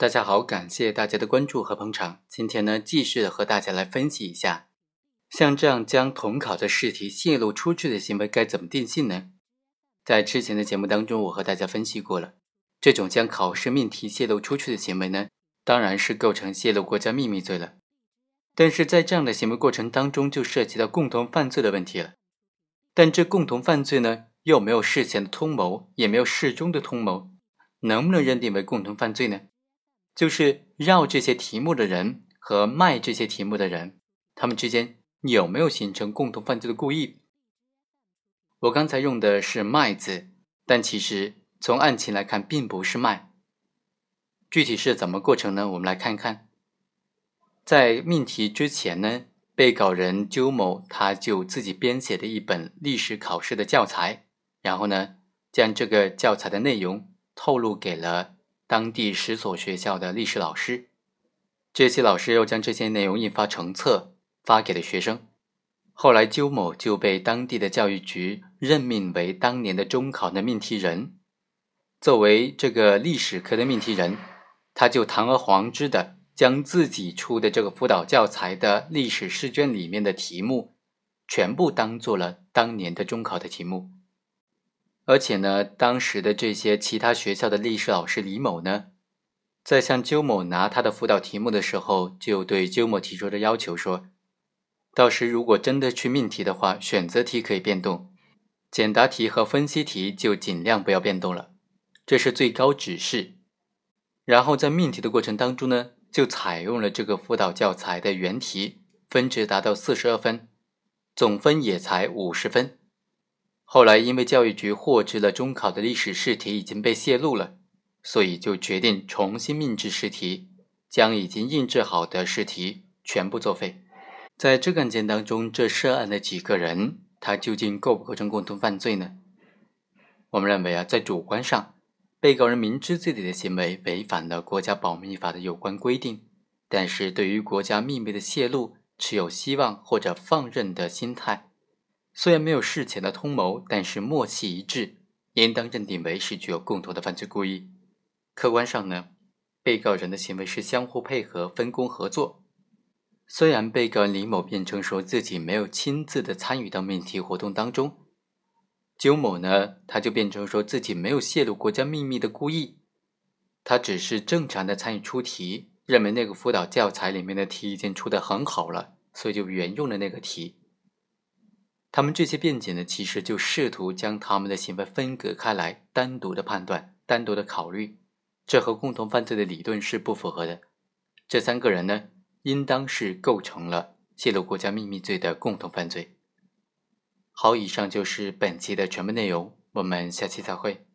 大家好，感谢大家的关注和捧场。今天呢，继续的和大家来分析一下，像这样将统考的试题泄露出去的行为该怎么定性呢？在之前的节目当中，我和大家分析过了，这种将考试命题泄露出去的行为呢，当然是构成泄露国家秘密罪了。但是在这样的行为过程当中，就涉及到共同犯罪的问题了。但这共同犯罪呢，又没有事前的通谋，也没有事中的通谋，能不能认定为共同犯罪呢？就是绕这些题目的人和卖这些题目的人，他们之间有没有形成共同犯罪的故意？我刚才用的是“卖”字，但其实从案情来看，并不是卖。具体是怎么过程呢？我们来看看，在命题之前呢，被告人鸠某他就自己编写的一本历史考试的教材，然后呢，将这个教材的内容透露给了。当地十所学校的历史老师，这些老师又将这些内容印发成册发给了学生。后来，鸠某就被当地的教育局任命为当年的中考的命题人。作为这个历史科的命题人，他就堂而皇之的将自己出的这个辅导教材的历史试卷里面的题目，全部当做了当年的中考的题目。而且呢，当时的这些其他学校的历史老师李某呢，在向鸠某拿他的辅导题目的时候，就对鸠某提出的要求说：，到时如果真的去命题的话，选择题可以变动，简答题和分析题就尽量不要变动了，这是最高指示。然后在命题的过程当中呢，就采用了这个辅导教材的原题，分值达到四十二分，总分也才五十分。后来，因为教育局获知了中考的历史试题已经被泄露了，所以就决定重新命制试题，将已经印制好的试题全部作废。在这个案件当中，这涉案的几个人，他究竟构不构成共同犯罪呢？我们认为啊，在主观上，被告人明知自己的行为违反了国家保密法的有关规定，但是对于国家秘密的泄露持有希望或者放任的心态。虽然没有事前的通谋，但是默契一致，应当认定为是具有共同的犯罪故意。客观上呢，被告人的行为是相互配合、分工合作。虽然被告人李某辩称说自己没有亲自的参与到命题活动当中，鸠某呢，他就辩称说自己没有泄露国家秘密的故意，他只是正常的参与出题，认为那个辅导教材里面的题已经出的很好了，所以就沿用了那个题。他们这些辩解呢，其实就试图将他们的行为分隔开来，单独的判断，单独的考虑，这和共同犯罪的理论是不符合的。这三个人呢，应当是构成了泄露国家秘密罪的共同犯罪。好，以上就是本期的全部内容，我们下期再会。